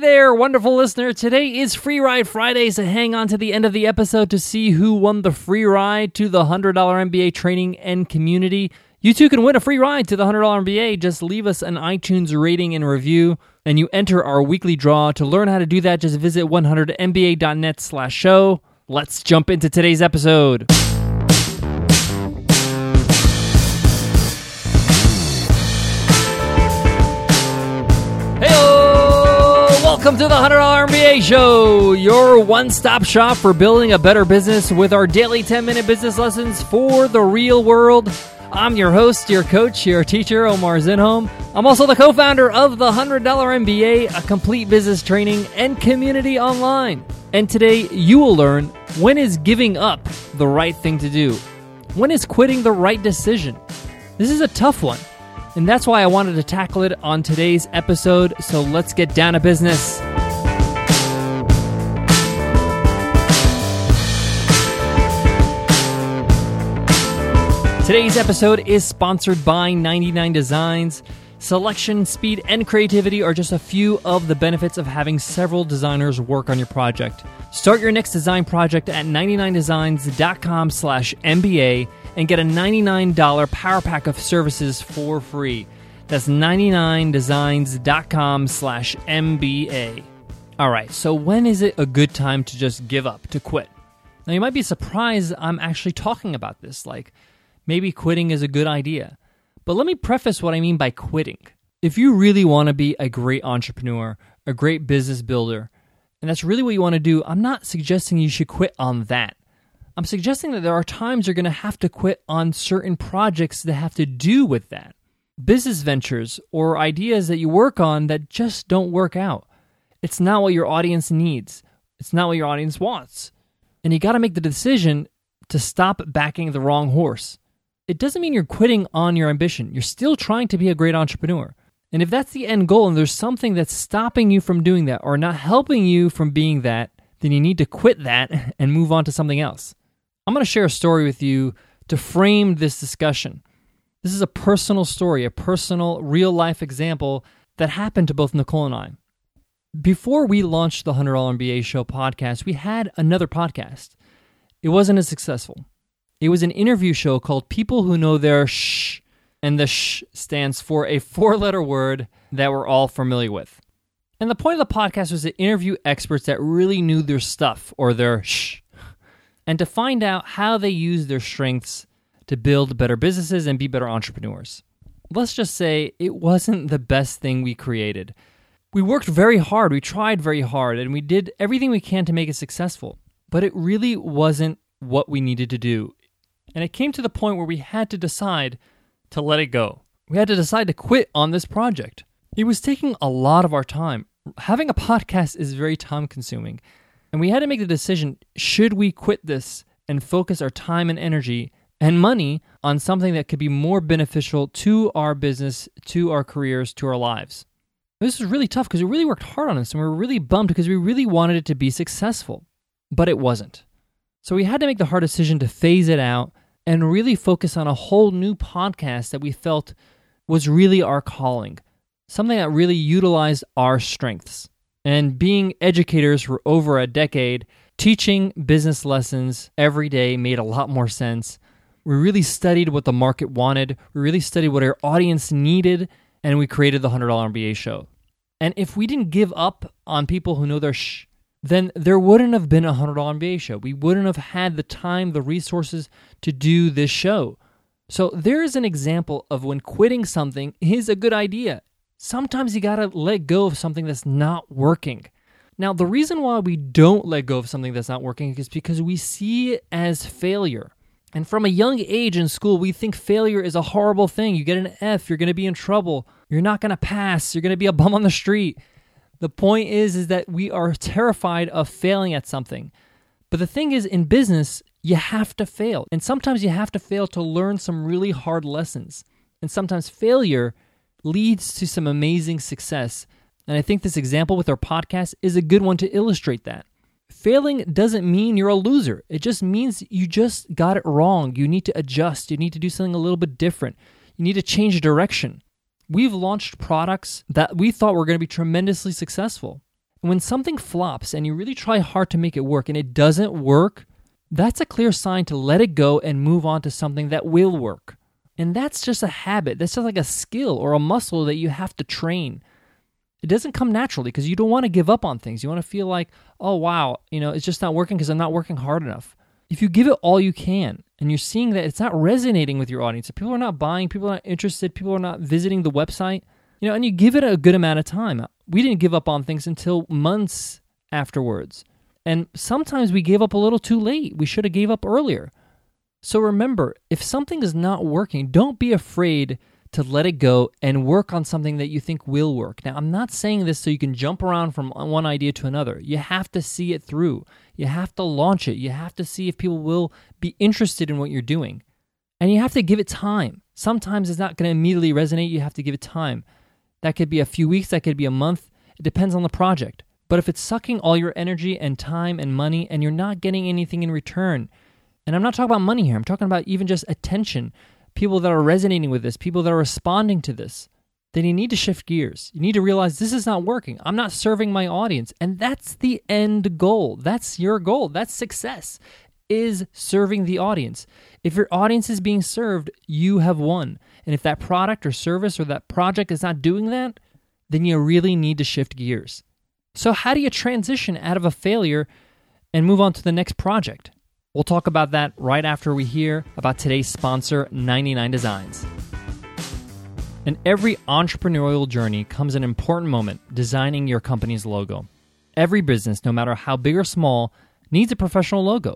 There, wonderful listener. Today is Free Ride Friday, so hang on to the end of the episode to see who won the free ride to the $100 MBA training and community. You too can win a free ride to the $100 MBA. Just leave us an iTunes rating and review, and you enter our weekly draw. To learn how to do that, just visit 100mba.net slash show. Let's jump into today's episode. Welcome to the $100 MBA Show, your one stop shop for building a better business with our daily 10 minute business lessons for the real world. I'm your host, your coach, your teacher, Omar Zenhom. I'm also the co founder of the $100 MBA, a complete business training and community online. And today you will learn when is giving up the right thing to do? When is quitting the right decision? This is a tough one. And that's why I wanted to tackle it on today's episode. So let's get down to business. Today's episode is sponsored by 99 Designs. Selection, speed, and creativity are just a few of the benefits of having several designers work on your project. Start your next design project at 99designs.com slash MBA and get a $99 power pack of services for free. That's 99designs.com slash MBA. All right, so when is it a good time to just give up, to quit? Now, you might be surprised I'm actually talking about this, like maybe quitting is a good idea. But let me preface what I mean by quitting. If you really want to be a great entrepreneur, a great business builder, and that's really what you want to do, I'm not suggesting you should quit on that. I'm suggesting that there are times you're going to have to quit on certain projects that have to do with that. Business ventures or ideas that you work on that just don't work out. It's not what your audience needs, it's not what your audience wants. And you got to make the decision to stop backing the wrong horse. It doesn't mean you're quitting on your ambition, you're still trying to be a great entrepreneur. And if that's the end goal and there's something that's stopping you from doing that or not helping you from being that, then you need to quit that and move on to something else. I'm going to share a story with you to frame this discussion. This is a personal story, a personal, real life example that happened to both Nicole and I. Before we launched the $100 MBA Show podcast, we had another podcast. It wasn't as successful. It was an interview show called People Who Know Their Shh, and the shh stands for a four letter word that we're all familiar with. And the point of the podcast was to interview experts that really knew their stuff or their shh and to find out how they use their strengths to build better businesses and be better entrepreneurs. Let's just say it wasn't the best thing we created. We worked very hard, we tried very hard, and we did everything we can to make it successful, but it really wasn't what we needed to do. And it came to the point where we had to decide to let it go. We had to decide to quit on this project. It was taking a lot of our time. Having a podcast is very time consuming. And we had to make the decision should we quit this and focus our time and energy and money on something that could be more beneficial to our business, to our careers, to our lives? This was really tough because we really worked hard on this and we were really bummed because we really wanted it to be successful, but it wasn't. So we had to make the hard decision to phase it out and really focus on a whole new podcast that we felt was really our calling, something that really utilized our strengths. And being educators for over a decade, teaching business lessons every day made a lot more sense. We really studied what the market wanted, we really studied what our audience needed, and we created the $100 MBA show. And if we didn't give up on people who know their shh, then there wouldn't have been a $100 MBA show. We wouldn't have had the time, the resources to do this show. So there is an example of when quitting something is a good idea sometimes you gotta let go of something that's not working. Now, the reason why we don't let go of something that's not working is because we see it as failure. And from a young age in school, we think failure is a horrible thing. You get an F, you're to be in trouble. You're not to pass. You're to be a bum on the street. The point is is that we are terrified of failing at something. But the thing is in business, you have to fail. And sometimes you have to fail to learn some really hard lessons. And sometimes failure leads to some amazing success. And I think this example with our podcast is a good one to illustrate that. Failing doesn't mean you're a loser. It just means you just got it wrong. You need to adjust. You need to do something a little bit different. You need to change direction. We've launched products that we thought were going to be tremendously successful. When something flops and you really try hard to make it work and it doesn't work, that's a clear sign to let it go and move on to something that will work. And that's just a habit. That's just like a skill or a muscle that you have to train. It doesn't come naturally because you don't want to give up on things. You want to feel like, oh, wow, you know, it's just not working because I'm not working hard enough. If you give it all you can and you're seeing that it's not resonating with your audience, people are not buying, people are not interested, people are not visiting the website, you know, and you give it a good amount of time. We didn't give up on things until months afterwards. And sometimes we gave up a little too late. We should have gave up earlier. So remember, if something is not working, don't be afraid to let it go and work on something that you think will work. Now, I'm not saying this so you can jump around from one idea to another. You have to see it through. You have to launch it. You have to see if people will be interested in what you're doing. And you have to give it time. Sometimes it's not going to immediately resonate. You have to give it time. That could be a few weeks, that could be a month. It depends on the project. But if it's sucking all your energy and time and money and you're not getting anything in return, and I'm not talking about money here, I'm talking about even just attention, people that are resonating with this, people that are responding to this, then you need to shift gears. You need to realize this is not working. I'm not serving my audience. And that's the end goal. That's your goal. That's success is serving the audience. If your audience is being served, you have won. And if that product or service or that project is not doing that, then you really need to shift gears. So, how do you transition out of a failure and move on to the next project? We'll talk about that right after we hear about today's sponsor, 99 Designs. In every entrepreneurial journey comes an important moment designing your company's logo. Every business, no matter how big or small, needs a professional logo.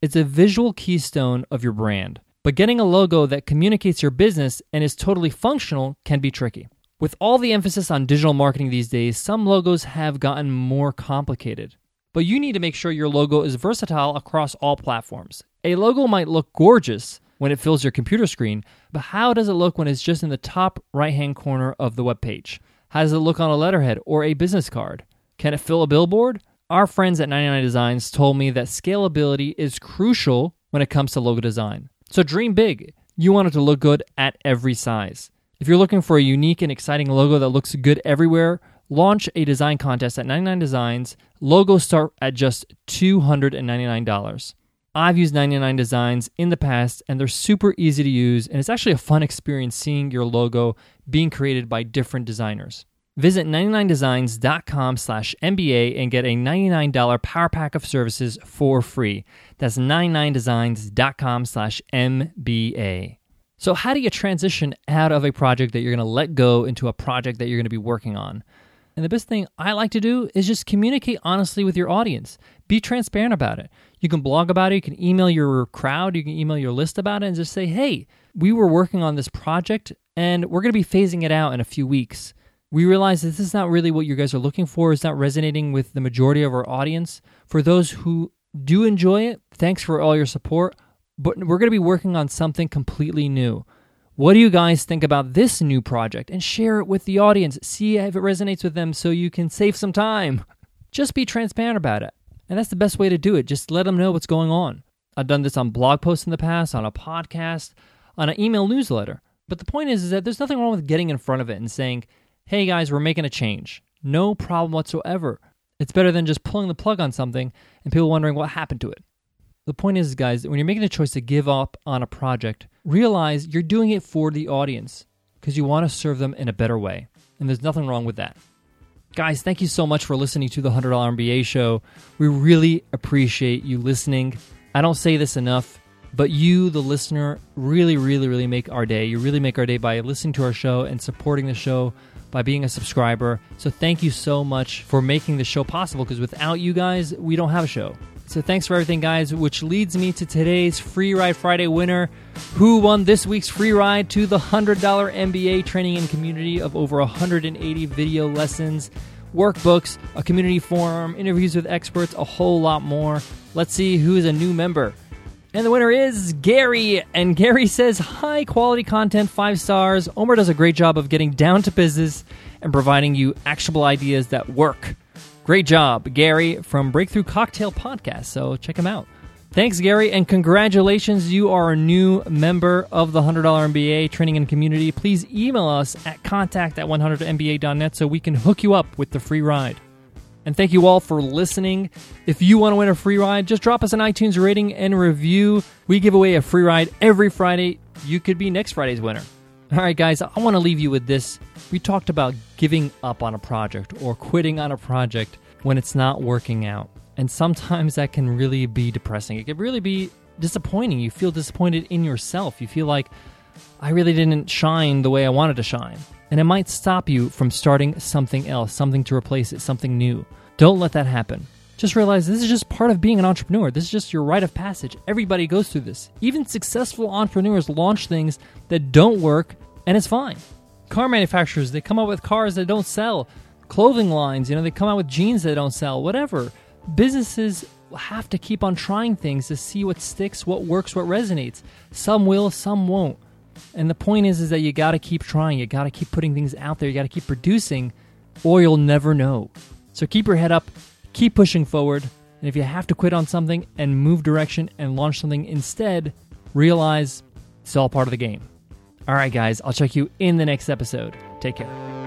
It's a visual keystone of your brand. But getting a logo that communicates your business and is totally functional can be tricky. With all the emphasis on digital marketing these days, some logos have gotten more complicated. But you need to make sure your logo is versatile across all platforms. A logo might look gorgeous when it fills your computer screen, but how does it look when it's just in the top right hand corner of the web page? How does it look on a letterhead or a business card? Can it fill a billboard? Our friends at 99 Designs told me that scalability is crucial when it comes to logo design. So dream big. You want it to look good at every size. If you're looking for a unique and exciting logo that looks good everywhere, launch a design contest at 99 Designs. Logos start at just $299. I've used 99 Designs in the past and they're super easy to use and it's actually a fun experience seeing your logo being created by different designers. Visit 99designs.com slash MBA and get a $99 power pack of services for free. That's 99designs.com slash MBA. So, how do you transition out of a project that you're going to let go into a project that you're going to be working on? And the best thing I like to do is just communicate honestly with your audience. Be transparent about it. You can blog about it, you can email your crowd, you can email your list about it, and just say, hey, we were working on this project and we're going to be phasing it out in a few weeks we realize that this is not really what you guys are looking for. It's not resonating with the majority of our audience. For those who do enjoy it, thanks for all your support. But we're going to be working on something completely new. What do you guys think about this new project? And share it with the audience. See if it resonates with them so you can save some time. Just be transparent about it. And that's the best way to do it. Just let them know what's going on. I've done this on blog posts in the past, on a podcast, on an email newsletter. But the point is, is that there's nothing wrong with getting in front of it and saying, hey guys, we're making a change. No problem whatsoever. It's better than just pulling the plug on something and people wondering what happened to it. The point is, guys, when you're making a choice to give up on a project, realize you're doing it for the audience because you want to serve them in a better way. And there's nothing wrong with that. Guys, thank you so much for listening to the $100 MBA show. We really appreciate you listening. I don't say this enough, but you, the listener, really, really, really make our day. You really make our day by listening to our show and supporting the show by being a subscriber. So thank you so much for making the show possible because without you guys, we don't have a show. So thanks for everything, guys, which leads me to today's Free Ride Friday winner who won this week's free ride to the $100 MBA training and community of over 180 video lessons, workbooks, a community forum, interviews with experts, a whole lot more. Let's see who is a new member. And the winner is Gary. And Gary says, high quality content, five stars. Omar does a great job of getting down to business and providing you actionable ideas that work. Great job, Gary from Breakthrough Cocktail Podcast. So check him out. Thanks, Gary, and congratulations. You are a new member of the $100 MBA training and community. Please email us at contact at 100mba.net so we can hook you up with the free ride. And thank you all for listening. If you want to win a free ride, just drop us an iTunes rating and review. We give away a free ride every Friday. You could be next Friday's winner. All right, guys, I want to leave you with this. We talked about giving up on a project or quitting on a project when it's not working out. And sometimes that can really be depressing. It can really be disappointing. You feel disappointed in yourself. You feel like, I really didn't shine the way I wanted to shine. And it might stop you from starting something else, something to replace it, something new. Don't let that happen. Just realize this is just part of being an entrepreneur. This is just your rite of passage. Everybody goes through this. Even successful entrepreneurs launch things that don't work, and it's fine. Car manufacturers, they come out with cars that don't sell. Clothing lines, you know, they come out with jeans that don't sell, whatever. Businesses have to keep on trying things to see what sticks, what works, what resonates. Some will, some won't. And the point is is that you got to keep trying. You got to keep putting things out there. You got to keep producing or you'll never know. So keep your head up, keep pushing forward. And if you have to quit on something and move direction and launch something instead, realize it's all part of the game. All right, guys, I'll check you in the next episode. Take care.